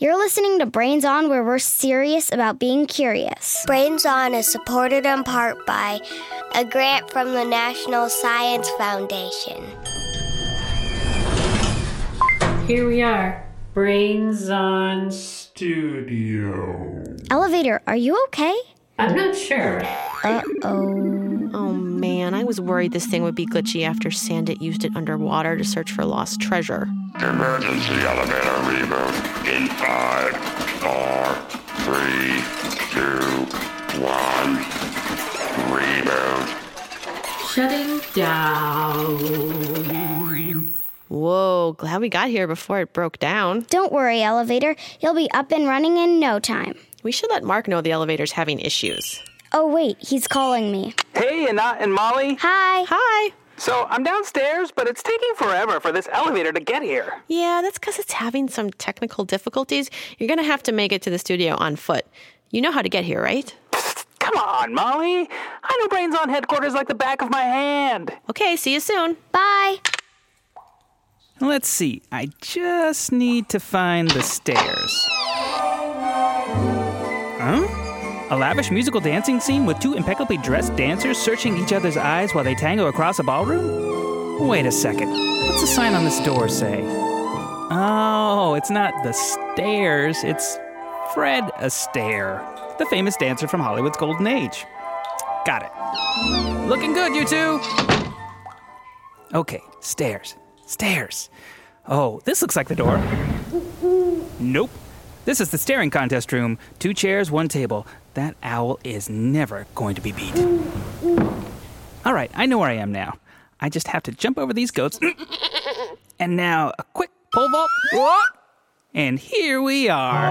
You're listening to Brains On, where we're serious about being curious. Brains On is supported in part by a grant from the National Science Foundation. Here we are, Brains On Studio. Elevator, are you okay? I'm not sure. Uh oh. Oh man, I was worried this thing would be glitchy after Sanden used it underwater to search for lost treasure. Emergency elevator reboot in five, four, three, two, one. Reboot. Shutting down. Whoa, glad we got here before it broke down. Don't worry, Elevator. You'll be up and running in no time. We should let Mark know the elevator's having issues. Oh, wait, he's calling me. Hey, Anat and Molly. Hi. Hi. So I'm downstairs, but it's taking forever for this elevator to get here. Yeah, that's because it's having some technical difficulties. You're going to have to make it to the studio on foot. You know how to get here, right? Psst, come on, Molly. I know Brains on headquarters like the back of my hand. Okay, see you soon. Bye. Let's see. I just need to find the stairs. A lavish musical dancing scene with two impeccably dressed dancers searching each other's eyes while they tango across a ballroom? Wait a second. What's the sign on this door say? Oh, it's not the stairs, it's Fred Astaire, the famous dancer from Hollywood's golden age. Got it. Looking good, you two. Okay, stairs. Stairs. Oh, this looks like the door. Nope. This is the staring contest room. Two chairs, one table. That owl is never going to be beat. All right, I know where I am now. I just have to jump over these goats. And now a quick pole vault. Whoa! And here we are.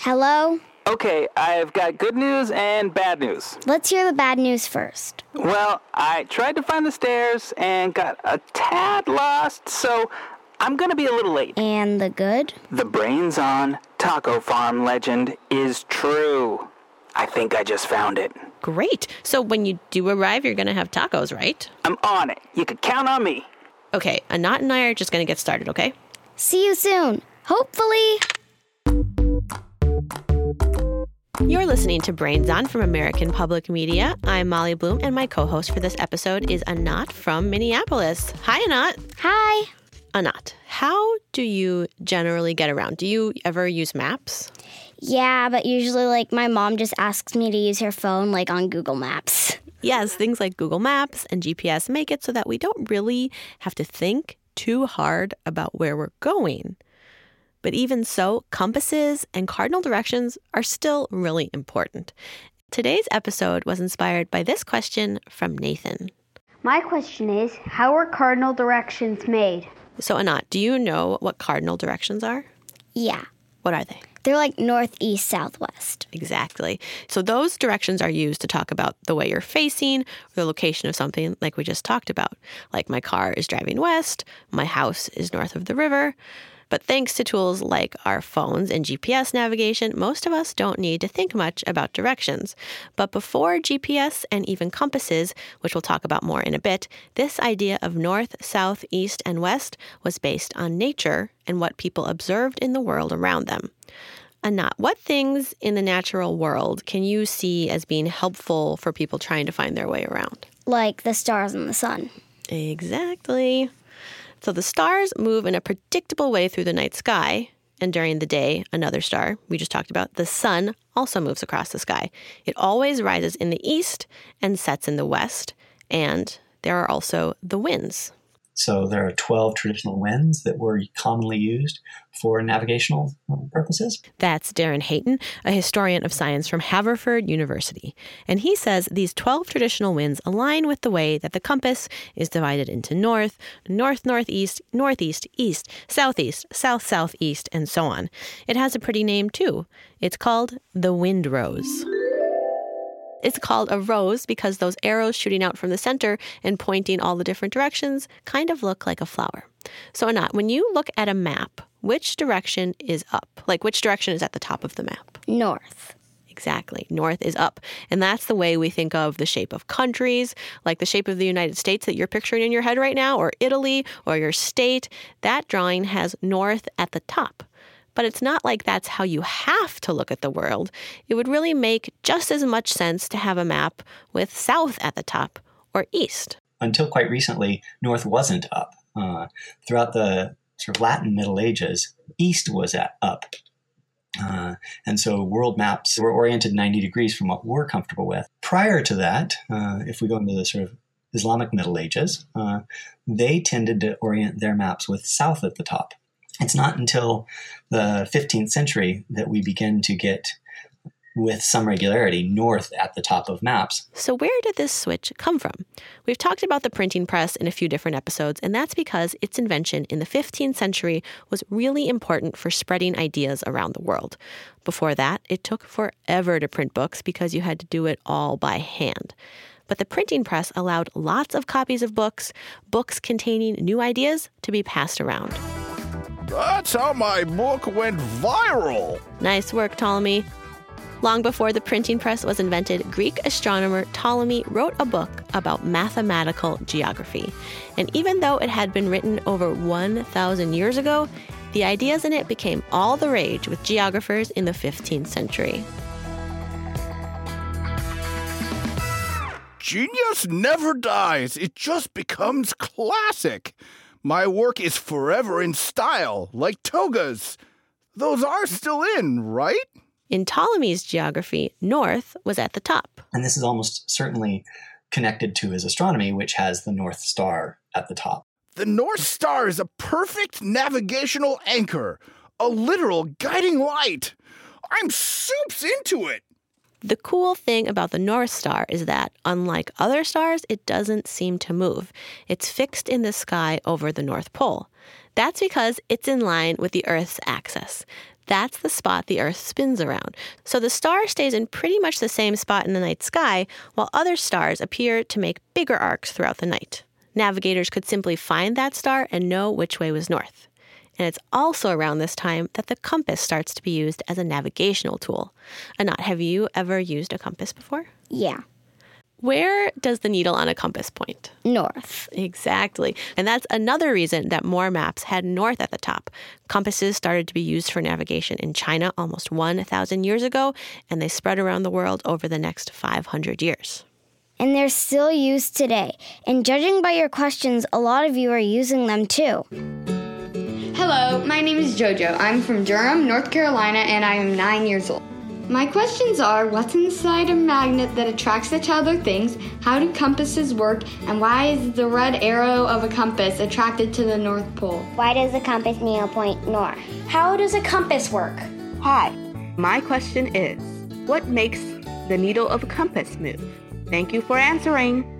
Hello? Okay, I've got good news and bad news. Let's hear the bad news first. Well, I tried to find the stairs and got a tad lost, so I'm gonna be a little late. And the good? The Brains on Taco Farm legend is true. I think I just found it. Great. So when you do arrive, you're going to have tacos, right? I'm on it. You can count on me. Okay, Anat and I are just going to get started, okay? See you soon. Hopefully. You're listening to Brains On from American Public Media. I'm Molly Bloom, and my co host for this episode is Anat from Minneapolis. Hi, Anat. Hi. Anat, how do you generally get around? Do you ever use maps? Yeah, but usually, like, my mom just asks me to use her phone, like, on Google Maps. Yes, things like Google Maps and GPS make it so that we don't really have to think too hard about where we're going. But even so, compasses and cardinal directions are still really important. Today's episode was inspired by this question from Nathan. My question is How are cardinal directions made? So, Anat, do you know what cardinal directions are? Yeah. What are they? They're like northeast, southwest. Exactly. So those directions are used to talk about the way you're facing or the location of something like we just talked about. Like my car is driving west, my house is north of the river. But thanks to tools like our phones and GPS navigation, most of us don't need to think much about directions. But before GPS and even compasses, which we'll talk about more in a bit, this idea of north, south, east, and west was based on nature and what people observed in the world around them. Anat, what things in the natural world can you see as being helpful for people trying to find their way around? Like the stars and the sun. Exactly. So the stars move in a predictable way through the night sky, and during the day, another star we just talked about, the sun, also moves across the sky. It always rises in the east and sets in the west, and there are also the winds. So there are 12 traditional winds that were commonly used for navigational um, purposes. That's Darin Hayton, a historian of science from Haverford University. And he says these 12 traditional winds align with the way that the compass is divided into north, north northeast, northeast, east, southeast, south southeast, and so on. It has a pretty name too. It's called the wind rose. It's called a rose because those arrows shooting out from the center and pointing all the different directions kind of look like a flower. So, Anat, when you look at a map, which direction is up? Like, which direction is at the top of the map? North. Exactly. North is up. And that's the way we think of the shape of countries, like the shape of the United States that you're picturing in your head right now, or Italy, or your state. That drawing has north at the top. But it's not like that's how you have to look at the world. It would really make just as much sense to have a map with south at the top or east. Until quite recently, north wasn't up. Uh, throughout the sort of Latin Middle Ages, east was at, up. Uh, and so world maps were oriented 90 degrees from what we're comfortable with. Prior to that, uh, if we go into the sort of Islamic Middle Ages, uh, they tended to orient their maps with south at the top. It's not until the 15th century that we begin to get with some regularity north at the top of maps. So, where did this switch come from? We've talked about the printing press in a few different episodes, and that's because its invention in the 15th century was really important for spreading ideas around the world. Before that, it took forever to print books because you had to do it all by hand. But the printing press allowed lots of copies of books, books containing new ideas, to be passed around. That's how my book went viral. Nice work, Ptolemy. Long before the printing press was invented, Greek astronomer Ptolemy wrote a book about mathematical geography. And even though it had been written over 1,000 years ago, the ideas in it became all the rage with geographers in the 15th century. Genius never dies, it just becomes classic. My work is forever in style, like togas. Those are still in, right? In Ptolemy's geography, north was at the top. And this is almost certainly connected to his astronomy, which has the North Star at the top. The North Star is a perfect navigational anchor, a literal guiding light. I'm soups into it. The cool thing about the North Star is that, unlike other stars, it doesn't seem to move. It's fixed in the sky over the North Pole. That's because it's in line with the Earth's axis. That's the spot the Earth spins around. So the star stays in pretty much the same spot in the night sky, while other stars appear to make bigger arcs throughout the night. Navigators could simply find that star and know which way was north. And it's also around this time that the compass starts to be used as a navigational tool. Anat, have you ever used a compass before? Yeah. Where does the needle on a compass point? North. Exactly. And that's another reason that more maps had north at the top. Compasses started to be used for navigation in China almost 1,000 years ago, and they spread around the world over the next 500 years. And they're still used today. And judging by your questions, a lot of you are using them too. Hello, my name is JoJo. I'm from Durham, North Carolina, and I am nine years old. My questions are what's inside a magnet that attracts it to other things? How do compasses work? And why is the red arrow of a compass attracted to the North Pole? Why does a compass needle point north? How does a compass work? Hi, my question is what makes the needle of a compass move? Thank you for answering.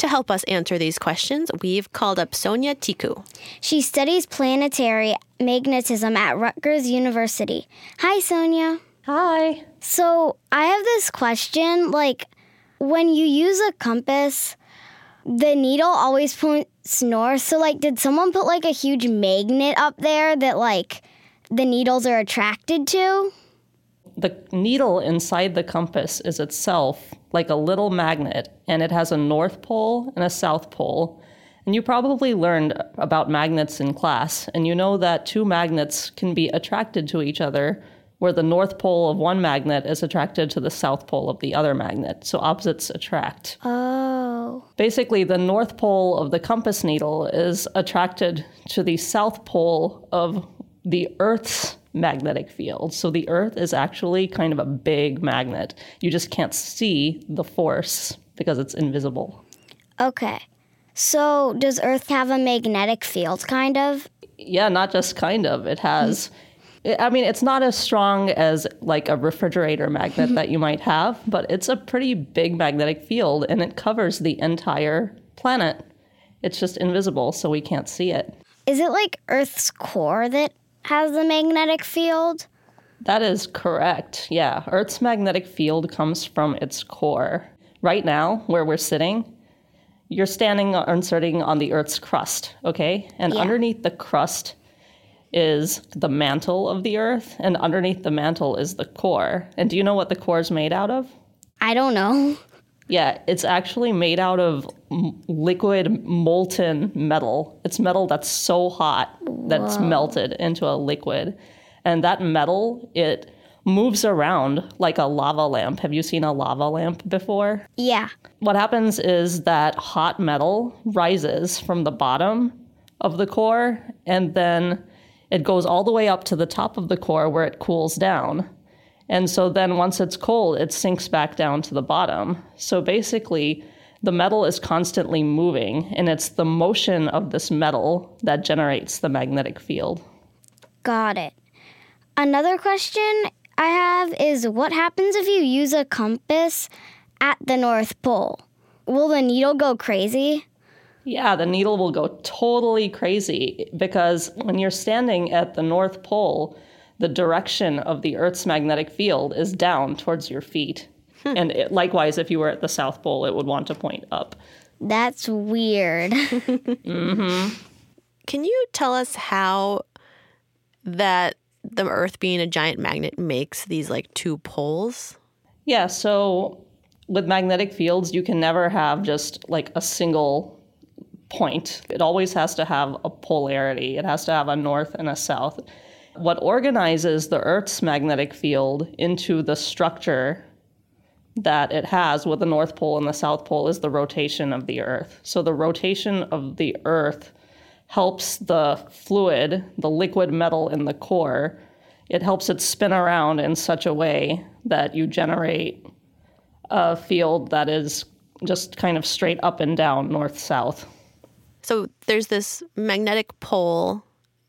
To help us answer these questions, we've called up Sonia Tikoo. She studies planetary magnetism at Rutgers University. Hi, Sonia. Hi. So, I have this question like, when you use a compass, the needle always points north. So, like, did someone put like a huge magnet up there that, like, the needles are attracted to? The needle inside the compass is itself like a little magnet, and it has a north pole and a south pole. And you probably learned about magnets in class, and you know that two magnets can be attracted to each other, where the north pole of one magnet is attracted to the south pole of the other magnet. So opposites attract. Oh. Basically, the north pole of the compass needle is attracted to the south pole of the Earth's magnetic field. So the Earth is actually kind of a big magnet. You just can't see the force because it's invisible. Okay. So does Earth have a magnetic field, kind of? Yeah, not just kind of. It has. I mean, it's not as strong as like a refrigerator magnet mm-hmm. that you might have, but it's a pretty big magnetic field and it covers the entire planet. It's just invisible, so we can't see it. Is it like Earth's core that has the magnetic field? That is correct. Yeah. Earth's magnetic field comes from its core. Right now, where we're sitting, you're standing or sitting on the Earth's crust, okay? And Yeah. underneath the crust is the mantle of the Earth, and underneath the mantle is the core. And do you know what the core is made out of? I don't know. Yeah, it's actually made out of m- liquid molten metal. It's metal that's so hot that's Whoa. melted into a liquid. And that metal, it moves around like a lava lamp. Have you seen a lava lamp before? Yeah. What happens is that hot metal rises from the bottom of the core and then it goes all the way up to the top of the core where it cools down. And so then once it's cold, it sinks back down to the bottom. So basically, the metal is constantly moving, and it's the motion of this metal that generates the magnetic field. Got it. Another question I have is what happens if you use a compass at the North Pole? Will the needle go crazy? Yeah, the needle will go totally crazy because when you're standing at the North Pole, the direction of the Earth's magnetic field is down towards your feet. And it, likewise, if you were at the South Pole, it would want to point up. That's weird. mm-hmm. Can you tell us how that the Earth being a giant magnet makes these like two poles? Yeah, so with magnetic fields, you can never have just like a single point. It always has to have a polarity, it has to have a north and a south. What organizes the Earth's magnetic field into the structure that it has with the North Pole and the South Pole is the rotation of the Earth. So the rotation of the Earth helps the fluid, the liquid metal in the core, it helps it spin around in such a way that you generate a field that is just kind of straight up and down, north south. So there's this magnetic pole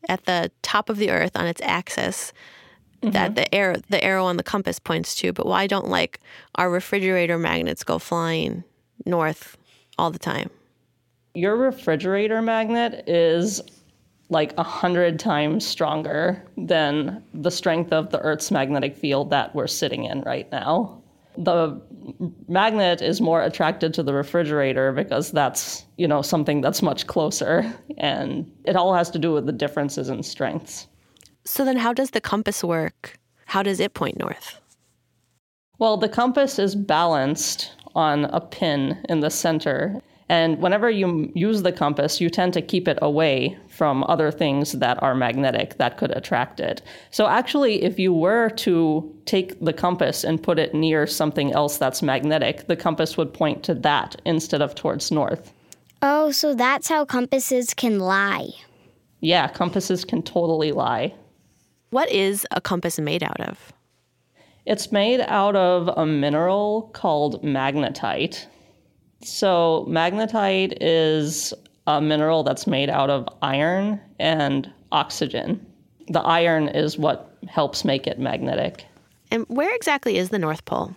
at the top of the earth on its axis that mm-hmm. the arrow the arrow on the compass points to, but why don't like our refrigerator magnets go flying north all the time? Your refrigerator magnet is like a hundred times stronger than the strength of the Earth's magnetic field that we're sitting in right now. The magnet is more attracted to the refrigerator because that's, you know, something that's much closer and it all has to do with the differences in strengths. So then how does the compass work? How does it point north? Well, the compass is balanced on a pin in the center. And whenever you use the compass, you tend to keep it away from other things that are magnetic that could attract it. So, actually, if you were to take the compass and put it near something else that's magnetic, the compass would point to that instead of towards north. Oh, so that's how compasses can lie. Yeah, compasses can totally lie. What is a compass made out of? It's made out of a mineral called magnetite. So, magnetite is a mineral that's made out of iron and oxygen. The iron is what helps make it magnetic. And where exactly is the North Pole?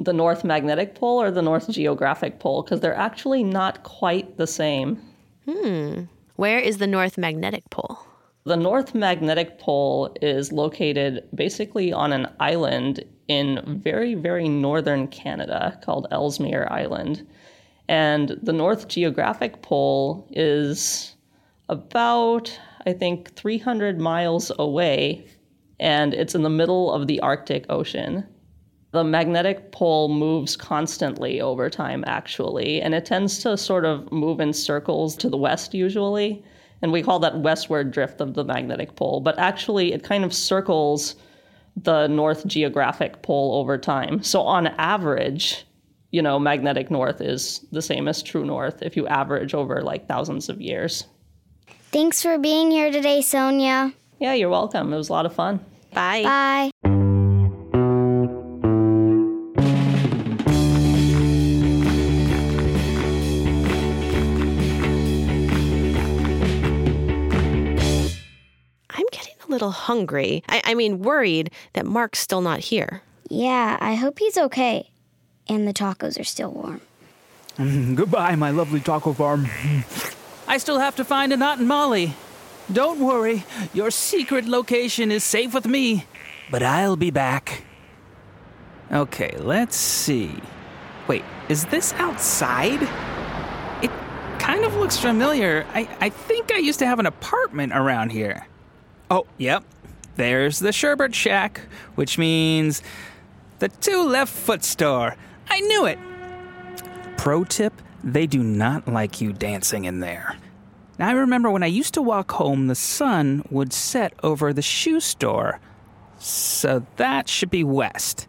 The North Magnetic Pole or the North Geographic Pole? Because they're actually not quite the same. Hmm. Where is the North Magnetic Pole? The North Magnetic Pole is located basically on an island in very, very northern Canada called Ellesmere Island. And the North Geographic Pole is about, I think, 300 miles away, and it's in the middle of the Arctic Ocean. The magnetic pole moves constantly over time, actually, and it tends to sort of move in circles to the west usually. And we call that westward drift of the magnetic pole. But actually, it kind of circles the North Geographic Pole over time. So, on average, you know, magnetic north is the same as true north if you average over like thousands of years. Thanks for being here today, Sonia. Yeah, you're welcome. It was a lot of fun. Bye. Bye. I'm getting a little hungry. I, I mean, worried that Mark's still not here. Yeah, I hope he's okay. And the tacos are still warm. Mm, goodbye, my lovely taco farm. I still have to find a Anat and Molly. Don't worry, your secret location is safe with me, but I'll be back. Okay, let's see. Wait, is this outside? It kind of looks familiar. I, I think I used to have an apartment around here. Oh, yep. There's the Sherbert Shack, which means the two left foot store. I knew it. Pro tip they do not like you dancing in there. Now, I remember when I used to walk home, the sun would set over the shoe store. So that should be west.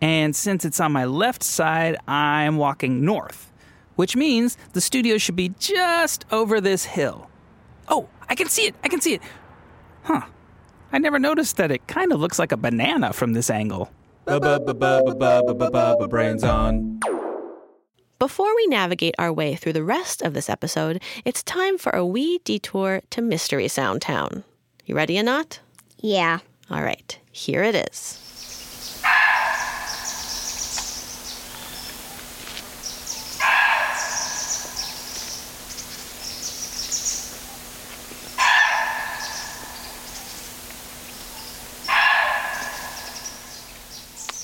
And since it's on my left side, I'm walking north, which means the studio should be just over this hill. Oh, I can see it! I can see it! Huh. I never noticed that it kind of looks like a banana from this angle. Brains on. Before we navigate our way through the rest of this episode, it's time for a wee detour to Mystery Sound Town. You ready, Anat? Yeah. All right, here it is.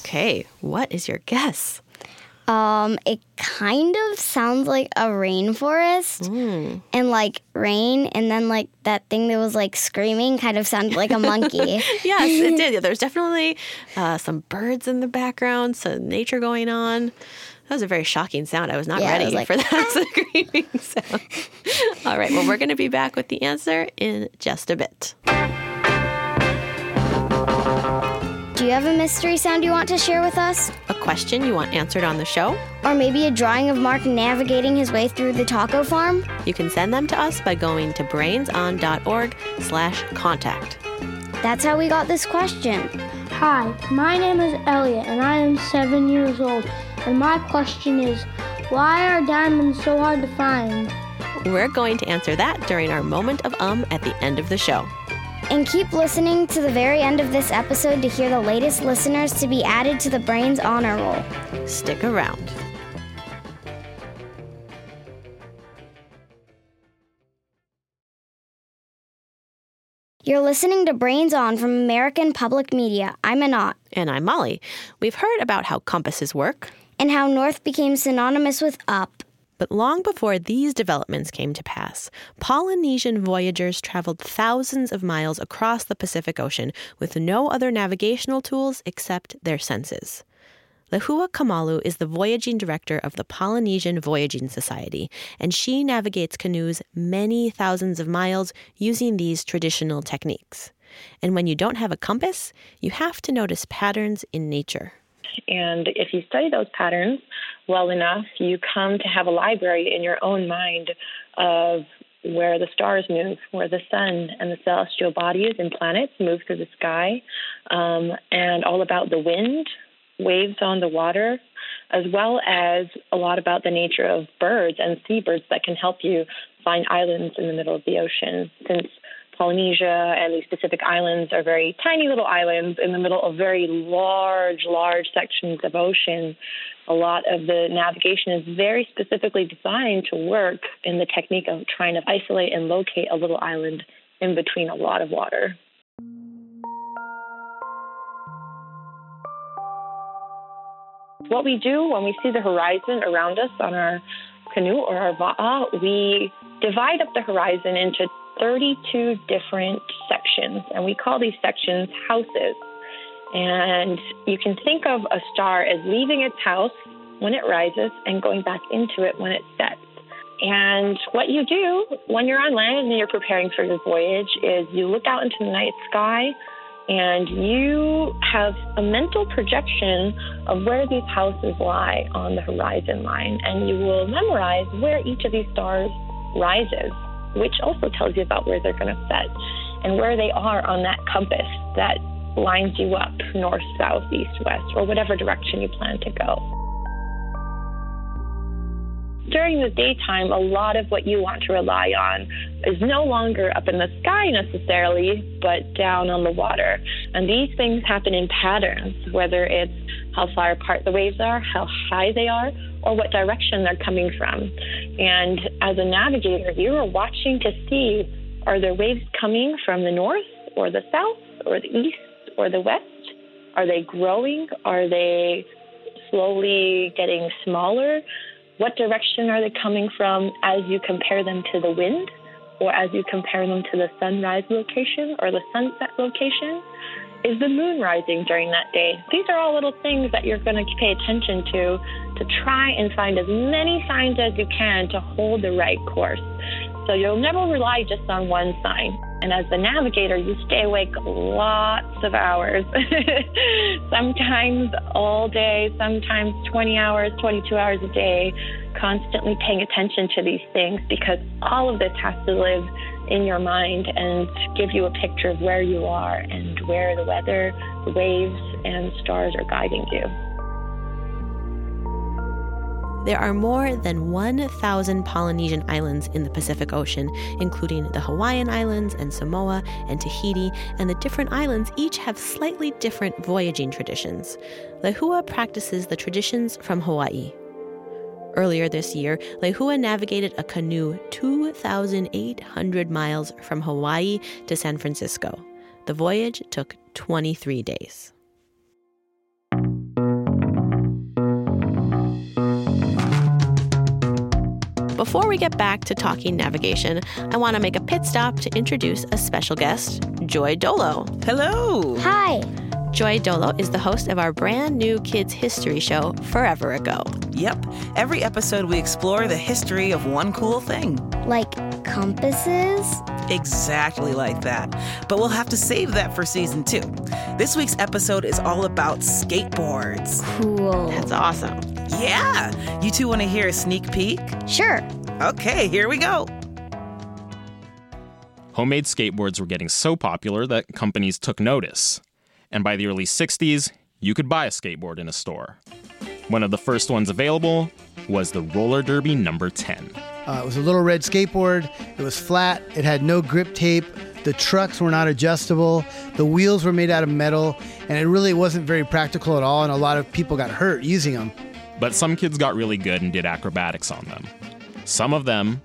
Okay, what is your guess? Um, it kind of sounds like a rainforest Hmm. and like rain, and then like that thing that was like screaming kind of sounded like a monkey. yes, it did. Yeah, there's definitely uh, some birds in the background, some nature going on. That was a very shocking sound. I was not Yeah, ready was like- for that screaming sound. All right, well, we're going to be back with the answer in just a bit. Do you have a mystery sound you want to share with us? A question you want answered on the show? Or maybe a drawing of Mark navigating his way through the taco farm? You can send them to us by going to brainson.org slash contact. That's how we got this question. Hi, my name is Elliot and I am seven years old. And my question is why are diamonds so hard to find? We're going to answer that during our moment of um at the end of the show. And keep listening to the very end of this episode to hear the latest listeners to be added to the Brains Honor Roll. Stick around. You're listening to Brains On from American Public Media. I'm Anat. And I'm Molly. We've heard about how compasses work and how north became synonymous with up. But long before these developments came to pass, Polynesian voyagers traveled thousands of miles across the Pacific Ocean with no other navigational tools except their senses. Lehua Kamalu is the voyaging director of the Polynesian Voyaging Society, and she navigates canoes many thousands of miles using these traditional techniques. And when you don't have a compass, you have to notice patterns in nature. And if you study those patterns well enough, you come to have a library in your own mind of where the stars move, where the sun and the celestial bodies and planets move through the sky, um, and all about the wind, waves on the water, as well as a lot about the nature of birds and seabirds that can help you find islands in the middle of the ocean. Since Polynesia and these Pacific islands are very tiny little islands in the middle of very large, large sections of ocean. A lot of the navigation is very specifically designed to work in the technique of trying to isolate and locate a little island in between a lot of water. What we do when we see the horizon around us on our canoe or our va'a, we divide up the horizon into 32 different sections, and we call these sections houses. And you can think of a star as leaving its house when it rises and going back into it when it sets. And what you do when you're on land and you're preparing for your voyage is you look out into the night sky and you have a mental projection of where these houses lie on the horizon line. And you will memorize where each of these stars rises which also tells you about where they're going to set and where they are on that compass that lines you up north, south, east, west, or whatever direction you plan to go. During the daytime, a lot of what you want to rely on is no longer up in the sky necessarily, but down on the water. And these things happen in patterns, whether it's how far apart the waves are, how high they are, or what direction they're coming from. And as a navigator, you are watching to see are there waves coming from the north or the south or the east or the west? Are they growing? Are they slowly getting smaller? What direction are they coming from as you compare them to the wind? or as you compare them to the sunrise location or the sunset location, is the moon rising during that day? These are all little things that you're going to pay attention to to try and find as many signs as you can to hold the right course. So you'll never rely just on one sign. And as the navigator, you stay awake lots of hours, sometimes all day, sometimes 20 hours, 22 hours a day, constantly paying attention to these things because all of this has to live in your mind and give you a picture of where you are and where the weather, the waves, and stars are guiding you. There are more than 1,000 Polynesian islands in the Pacific Ocean, including the Hawaiian Islands and Samoa and Tahiti, and the different islands each have slightly different voyaging traditions. Lehua practices the traditions from Hawaii. Earlier this year, Lehua navigated a canoe 2,800 miles from Hawaii to San Francisco. The voyage took 23 days. Before we get back to talking navigation, I want to make a pit stop to introduce a special guest, Joy Dolo. Hello. Hi. Joy Dolo is the host of our brand new kids' history show, Forever Ago. Yep. Every episode, we explore the history of one cool thing. Like compasses? Exactly like that. But we'll have to save that for season two. This week's episode is all about skateboards. Cool. That's awesome. Yeah. You two want to hear a sneak peek? Sure. Okay, here we go. Homemade skateboards were getting so popular that companies took notice. And by the early 60s, you could buy a skateboard in a store. One of the first ones available was the Roller Derby number 10. Uh, it was a little red skateboard. It was flat. It had no grip tape. The trucks were not adjustable. The wheels were made out of metal, and it really wasn't very practical at all. And a lot of people got hurt using them. But some kids got really good and did acrobatics on them. Some of them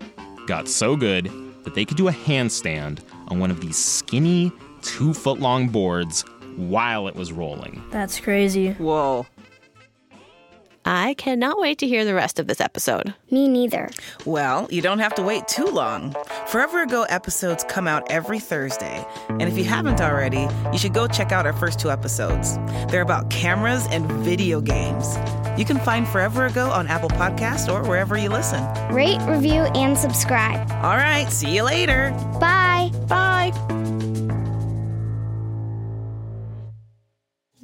got so good that they could do a handstand on one of these skinny, two foot long boards while it was rolling. That's crazy. Whoa. I cannot wait to hear the rest of this episode. Me neither. Well, you don't have to wait too long. Forever Ago episodes come out every Thursday. And if you haven't already, you should go check out our first two episodes. They're about cameras and video games. You can find Forever Ago on Apple Podcast or wherever you listen. Rate, review, and subscribe. All right, see you later. Bye. Bye.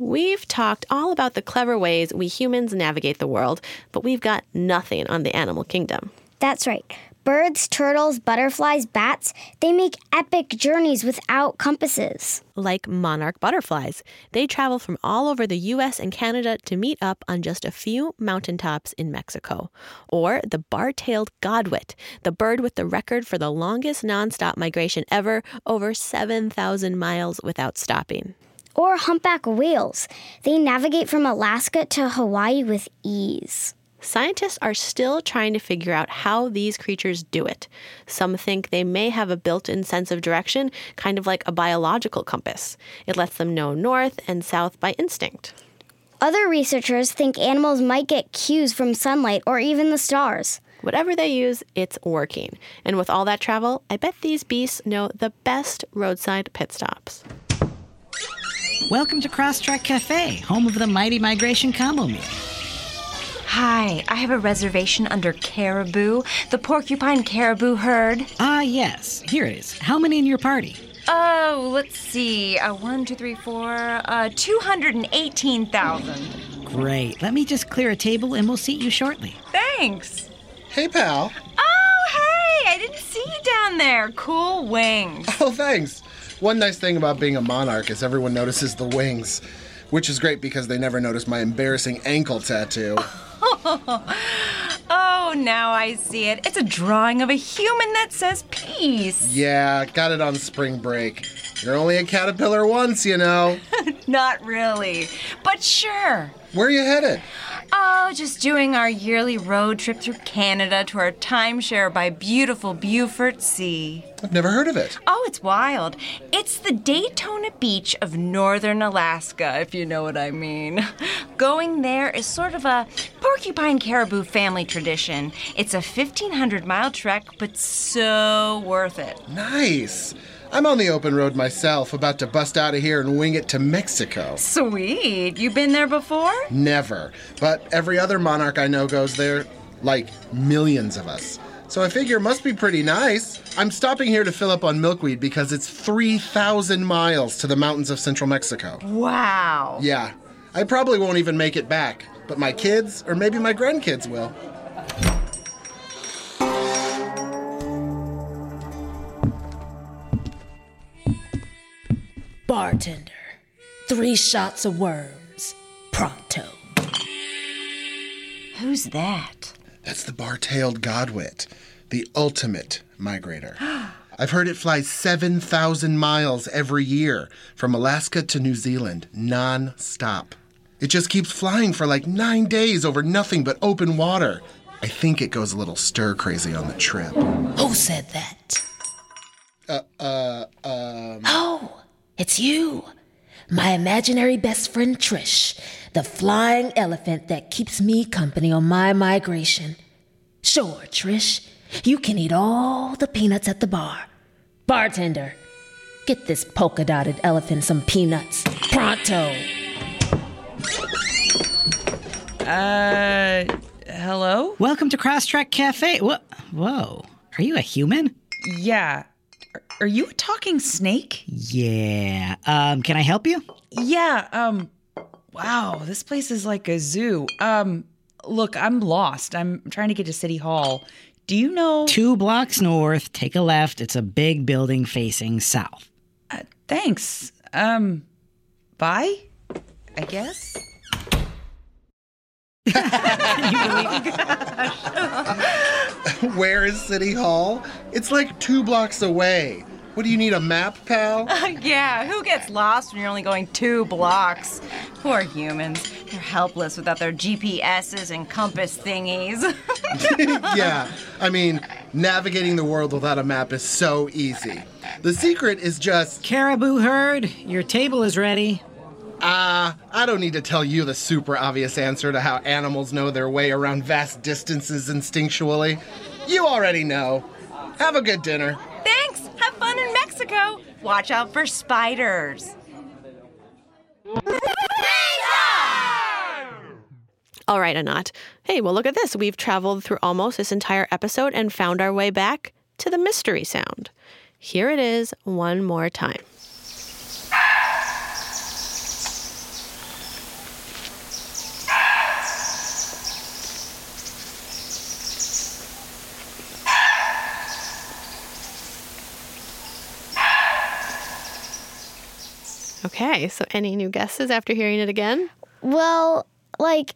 We've talked all about the clever ways we humans navigate the world, but we've got nothing on the animal kingdom. That's right. Birds, turtles, butterflies, bats, they make epic journeys without compasses. Like monarch butterflies. They travel from all over the US and Canada to meet up on just a few mountaintops in Mexico. Or the bar tailed godwit, the bird with the record for the longest nonstop migration ever, over 7,000 miles without stopping. Or humpback whales. They navigate from Alaska to Hawaii with ease. Scientists are still trying to figure out how these creatures do it. Some think they may have a built in sense of direction, kind of like a biological compass. It lets them know north and south by instinct. Other researchers think animals might get cues from sunlight or even the stars. Whatever they use, it's working. And with all that travel, I bet these beasts know the best roadside pit stops. Welcome to Crosstrack Cafe, home of the Mighty Migration Combo Meal. Hi, I have a reservation under Caribou, the porcupine caribou herd. Ah, yes. Here it is. How many in your party? Oh, let's see. Uh, one, two, three, four. Uh, 218,000. Great. Let me just clear a table and we'll seat you shortly. Thanks. Hey, pal. Oh, hey, I didn't see you down there. Cool wings. Oh, thanks. One nice thing about being a monarch is everyone notices the wings, which is great because they never notice my embarrassing ankle tattoo. oh, now I see it. It's a drawing of a human that says peace. Yeah, got it on spring break. You're only a caterpillar once, you know. Not really, but sure. Where are you headed? Oh, just doing our yearly road trip through Canada to our timeshare by beautiful Beaufort Sea. I've never heard of it. Oh, it's wild. It's the Daytona Beach of northern Alaska, if you know what I mean. Going there is sort of a porcupine caribou family tradition. It's a 1,500 mile trek, but so worth it. Nice. I'm on the open road myself, about to bust out of here and wing it to Mexico. Sweet. you've been there before? Never. But every other monarch I know goes there, like millions of us. So I figure it must be pretty nice. I'm stopping here to fill up on milkweed because it's 3,000 miles to the mountains of central Mexico. Wow. Yeah. I probably won't even make it back, but my kids, or maybe my grandkids, will. Bartender, three shots of worms. Pronto. Who's that? That's the bar tailed godwit, the ultimate migrator. I've heard it flies 7,000 miles every year from Alaska to New Zealand, non stop. It just keeps flying for like nine days over nothing but open water. I think it goes a little stir crazy on the trip. Who said that? Uh, uh, it's you. My imaginary best friend Trish, the flying elephant that keeps me company on my migration. Sure, Trish, you can eat all the peanuts at the bar. Bartender, get this polka dotted elephant some peanuts. Pronto. Uh, hello? Welcome to Crosstrack Cafe. Whoa, whoa. Are you a human? Yeah. Are, you a talking snake? Yeah. Um, can I help you? Yeah, um wow, this place is like a zoo. Um look, I'm lost. I'm trying to get to City Hall. Do you know Two blocks north, take a left. It's a big building facing south. Uh, thanks. Um bye? I guess. Where is City Hall? It's like two blocks away. What do you need, a map, pal? yeah, who gets lost when you're only going two blocks? Poor humans. They're helpless without their GPSs and compass thingies. yeah, I mean, navigating the world without a map is so easy. The secret is just. Caribou herd, your table is ready. Ah, uh, I don't need to tell you the super obvious answer to how animals know their way around vast distances instinctually. You already know. Have a good dinner. Thanks. Have fun in Mexico. Watch out for spiders. All right, Anat. Hey, well, look at this. We've traveled through almost this entire episode and found our way back to the mystery sound. Here it is one more time. Okay, so any new guesses after hearing it again? Well, like,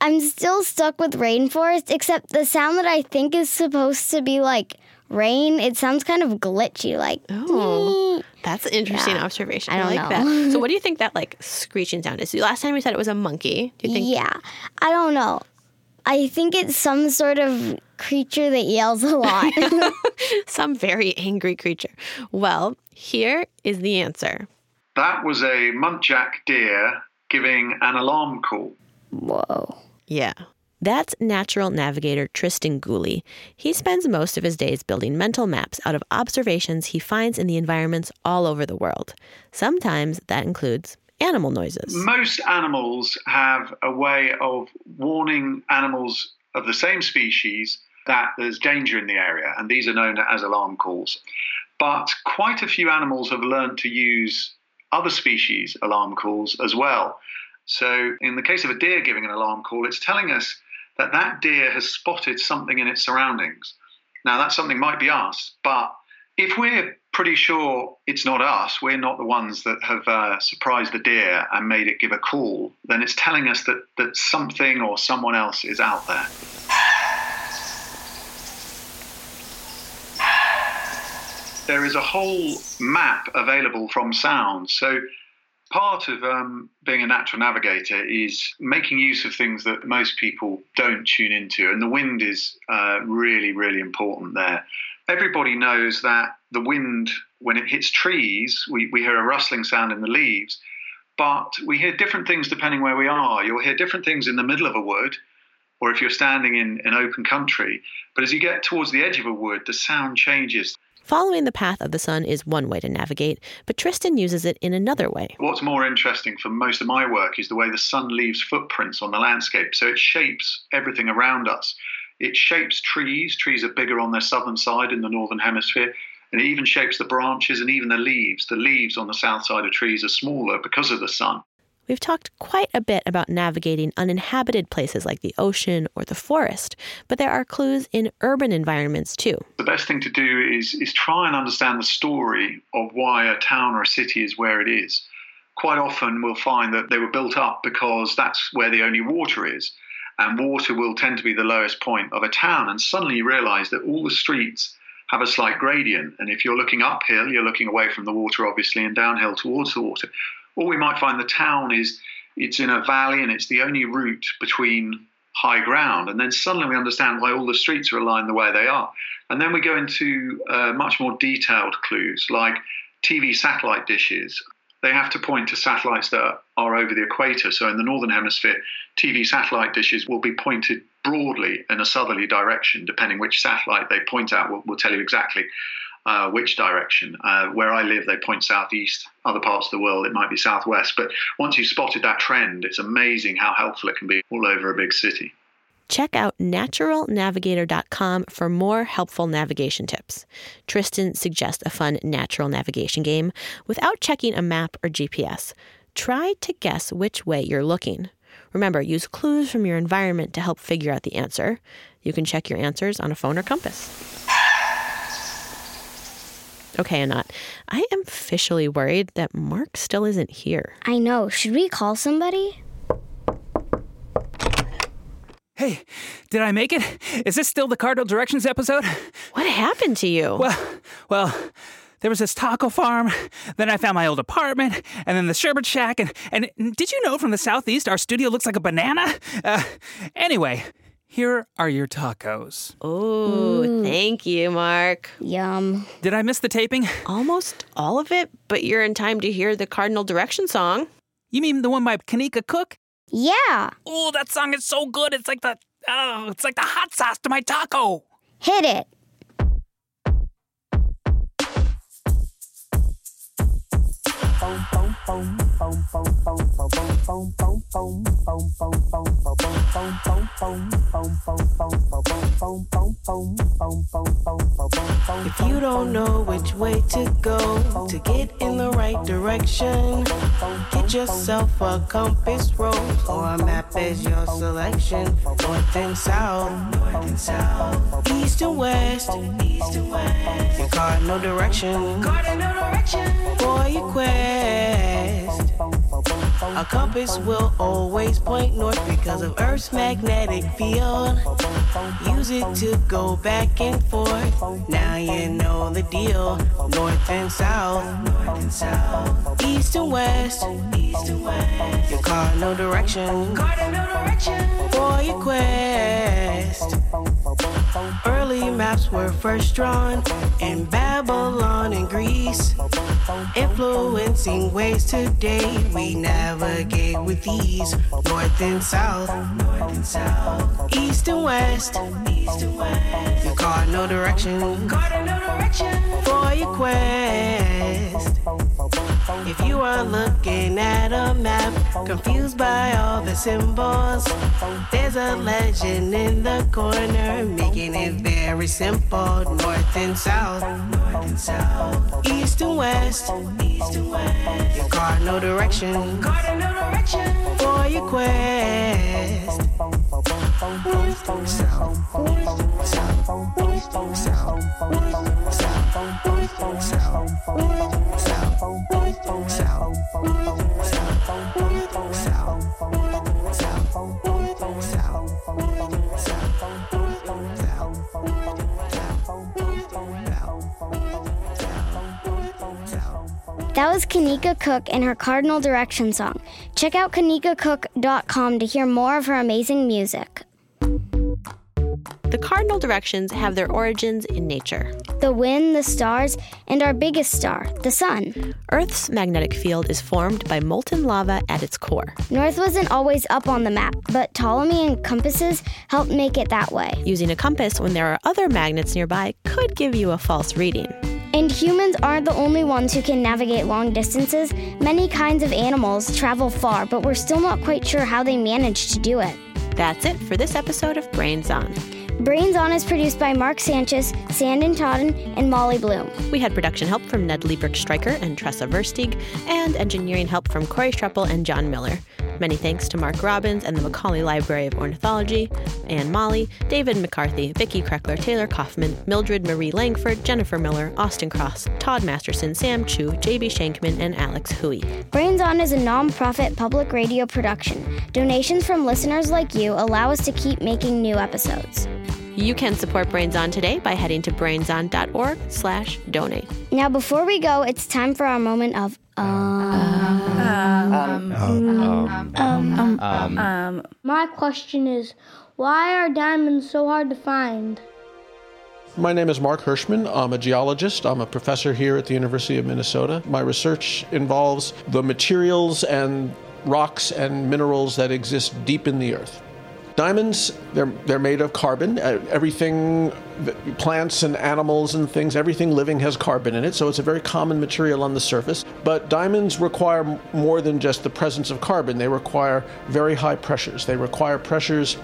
I'm still stuck with rainforest, except the sound that I think is supposed to be like rain, it sounds kind of glitchy, like. Oh, that's an interesting Yeah. observation. I don't like know. that. So, what do you think that like screeching sound is? Last time we said it was a monkey. Do you think? Yeah, I don't know. I think it's some sort of creature that yells a lot. Some very angry creature. Well, here is the answer. That was a muntjac deer giving an alarm call. Whoa. Yeah. That's natural navigator Tristan Gooley. He spends most of his days building mental maps out of observations he finds in the environments all over the world. Sometimes that includes animal noises. Most animals have a way of warning animals of the same species that there's danger in the area, and these are known as alarm calls. But quite a few animals have learned to use other species' alarm calls as well. So, in the case of a deer giving an alarm call, it's telling us that that deer has spotted something in its surroundings. Now, that something might be us, but if we're pretty sure it's not us, we're not the ones that have uh, surprised the deer and made it give a call, then it's telling us that, that something or someone else is out there. There is a whole map available from sound. So Part of um, being a natural navigator is making use of things that most people don't tune into, and the wind is uh, really, really important there. Everybody knows that the wind, when it hits trees, we, we hear a rustling sound in the leaves, but we hear different things depending where we are. You'll hear different things in the middle of a wood, or if you're standing in an open country. But as you get towards the edge of a wood, the sound changes. Following the path of the sun is one way to navigate, but Tristan uses it in another way. What's more interesting for most of my work is the way the sun leaves footprints on the landscape. So it shapes everything around us. It shapes trees. Trees are bigger on their southern side in the northern hemisphere. And it even shapes the branches and even the leaves. The leaves on the south side of trees are smaller because of the sun. We've talked quite a bit about navigating uninhabited places like the ocean or the forest, but there are clues in urban environments too. The best thing to do is, is try and understand the story of why a town or a city is where it is. Quite often, we'll find that they were built up because that's where the only water is. And water will tend to be the lowest point of a town. And suddenly you realize that all the streets have a slight gradient. And if you're looking uphill, you're looking away from the water, obviously, and downhill towards the water. Or we might find the town is it's in a valley and it's the only route between high ground. And then suddenly we understand why all the streets are aligned the way they are. And then we go into uh, much more detailed clues like TV satellite dishes. They have to point to satellites that are over the equator. So in the northern hemisphere, TV satellite dishes will be pointed broadly in a southerly direction, depending which satellite they point at will, will tell you exactly uh, which direction. Uh, where I live, they point southeast. Other parts of the world, it might be southwest. But once you've spotted that trend, it's amazing how helpful it can be all over a big city. Check out naturalnavigator.com for more helpful navigation tips. Tristan suggests a fun natural navigation game without checking a map or GPS. Try to guess which way you're looking. Remember, use clues from your environment to help figure out the answer. You can check your answers on a phone or compass. Okay, Anat, I am officially worried that Mark still isn't here. I know. Should we call somebody? Hey, did I make it? Is this still the Cardinal Directions episode? What happened to you? Well, well, there was this taco farm, then I found my old apartment, and then the sherbet shack, and, and did you know from the southeast our studio looks like a banana? Uh, anyway, here are your tacos. Oh, thank you, Mark. Yum. Did I miss the taping? Almost all of it, but you're in time to hear the Cardinal Direction song. You mean the one by Kanika Cook? Yeah. Oh, that song is so good. It's like the oh, it's like the hot sauce to my taco. Hit it. If you don't know which way to go to get in the right direction, get yourself a compass rose or a map as your selection. North and south, north and south, east and west, east and west. Your cardinal direction, cardinal direction for your quest. A compass will always point north because of Earth's magnetic field. Use it to go back and forth. Now you know the deal. North and south, north and south, east and west, east and west. Your cardinal direction, cardinal direction for your quest. Early maps were first drawn in Babylon and Greece, influencing ways today we navigate with ease. North and south, north and south, east and west, east and west. You Your cardinal direction, cardinal direction for your quest. If you are looking at a map, confused by all the symbols, there's a legend in the corner, making it very simple. North and south, north and south, east and west, east and west. Your cardinal direction, cardinal direction for your quest. North, south, south, south, south, That was Kanika Cook and her Cardinal Direction song. Check out kanikacook.com to hear more of her amazing music. The cardinal directions have their origins in nature. The wind, the stars, and our biggest star, the sun. Earth's magnetic field is formed by molten lava at its core. North wasn't always up on the map, but Ptolemy and compasses helped make it that way. Using a compass when there are other magnets nearby could give you a false reading. And humans aren't the only ones who can navigate long distances. Many kinds of animals travel far, but we're still not quite sure how they manage to do it. That's it for this episode of Brains On. Brains On is produced by Marc Sanchez, Sanden Totten, and Molly Bloom. We had production help from Ned Liebrick Stryker and Tressa Verstig, and engineering help from Corey Schreppel and John Miller. Many thanks to Mark Robbins and the Macaulay Library of Ornithology, Anne Molly, David McCarthy, Vicki Kreckler, Taylor Kaufman, Mildred Marie Langford, Jennifer Miller, Austin Cross, Todd Masterson, Sam Chu, JB Shankman, and Alex Hui. Brains On is a nonprofit public radio production. Donations from listeners like you allow us to keep making new episodes. You can support Brains On today by heading to brainson.org slash donate. Now, before we go, it's time for our moment of um. Um, um, um, um. My question is, why are diamonds so hard to find? My name is Marc Hirschmann. I'm a geologist. I'm a professor here at the University of Minnesota. My research involves the materials and rocks and minerals that exist deep in the earth. Diamonds, they're, they're made of carbon. Uh, everything, plants and animals and things, everything living has carbon in it, so it's a very common material on the surface. But diamonds require more than just the presence of carbon, they require very high pressures. They require pressures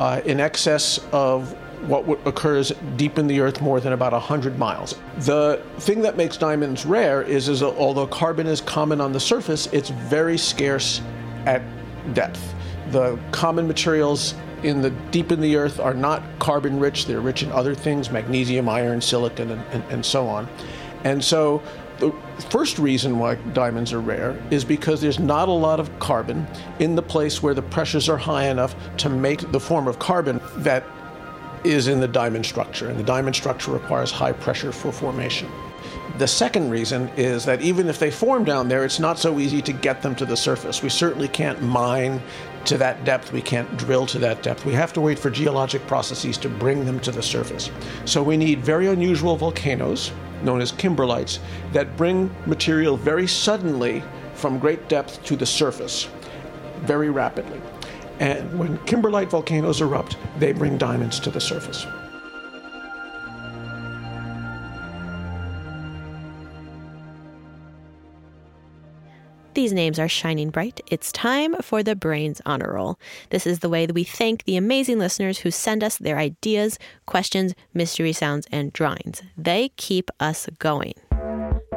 uh, in excess of what occurs deep in the earth more than about 100 miles. The thing that makes diamonds rare is, is although carbon is common on the surface, it's very scarce at depth. The common materials in the deep in the earth are not carbon rich. They're rich in other things, magnesium, iron, silicon, and, and, and so on. And so the first reason why diamonds are rare is because there's not a lot of carbon in the place where the pressures are high enough to make the form of carbon that is in the diamond structure. And the diamond structure requires high pressure for formation. The second reason is that even if they form down there, it's not so easy to get them to the surface. We certainly can't mine to that depth. We can't drill to that depth. We have to wait for geologic processes to bring them to the surface. So we need very unusual volcanoes, known as kimberlites, that bring material very suddenly from great depth to the surface, very rapidly. And when kimberlite volcanoes erupt, they bring diamonds to the surface. These names are shining bright. It's time for the Brains Honor Roll. This is the way that we thank the amazing listeners who send us their ideas, questions, mystery sounds, and drawings. They keep us going.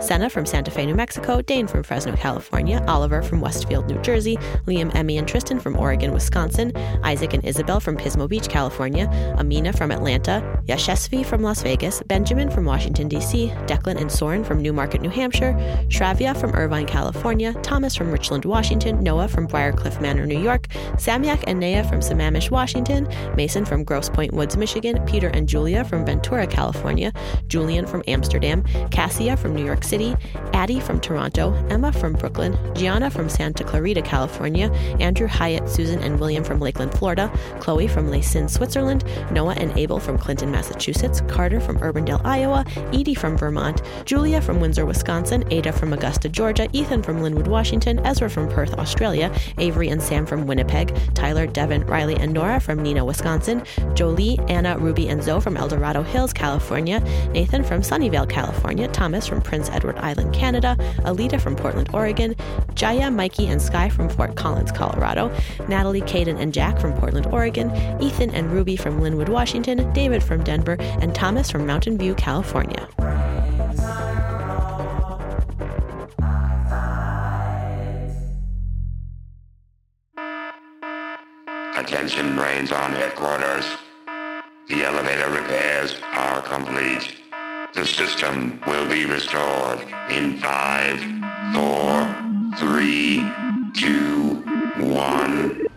Senna from Santa Fe, New Mexico, Dane from Fresno, California, Oliver from Westfield, New Jersey, Liam, Emmy, and Tristan from Oregon, Wisconsin, Isaac and Isabel from Pismo Beach, California, Amina from Atlanta, Yashesvi from Las Vegas, Benjamin from Washington, D.C., Declan and Soren from Newmarket, New Hampshire, Shravya from Irvine, California, Thomas from Richland, Washington, Noah from Briarcliff Manor, New York, Samyak and Naya from Sammamish, Washington, Mason from Grosse Pointe Woods, Michigan, Peter and Julia from Ventura, California, Julian from Amsterdam, Cassia from New York City, Addie from Toronto, Emma from Brooklyn, Gianna from Santa Clarita, California, Andrew Hyatt, Susan and William from Lakeland, Florida, Chloe from Leysin, Switzerland, Noah and Abel from Clinton, Massachusetts, Carter from Urbandale, Iowa, Edie from Vermont, Julia from Windsor, Wisconsin, Ada from Augusta, Georgia, Ethan from Lynnwood, Washington, Ezra from Perth, Australia, Avery and Sam from Winnipeg, Tyler, Devin, Riley, and Nora from Neenah, Wisconsin, Jolie, Anna, Ruby, and Zoe from El Dorado Hills, California, Nathan from Sunnyvale, California, Thomas from Prince Edward Island, Canada, Alita from Portland, Oregon, Jaya, Mikey, and Sky from Fort Collins, Colorado, Natalie, Caden, and Jack from Portland, Oregon, Ethan and Ruby from Lynnwood, Washington, David from Denver, and Thomas from Mountain View, California. Attention Brains on headquarters. The elevator repairs are complete. The system will be restored in five, four, three, two, one.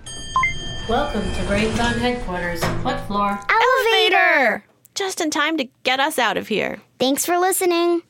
Welcome to Brains Headquarters. What floor? Elevator! Just in time to get us out of here. Thanks for listening.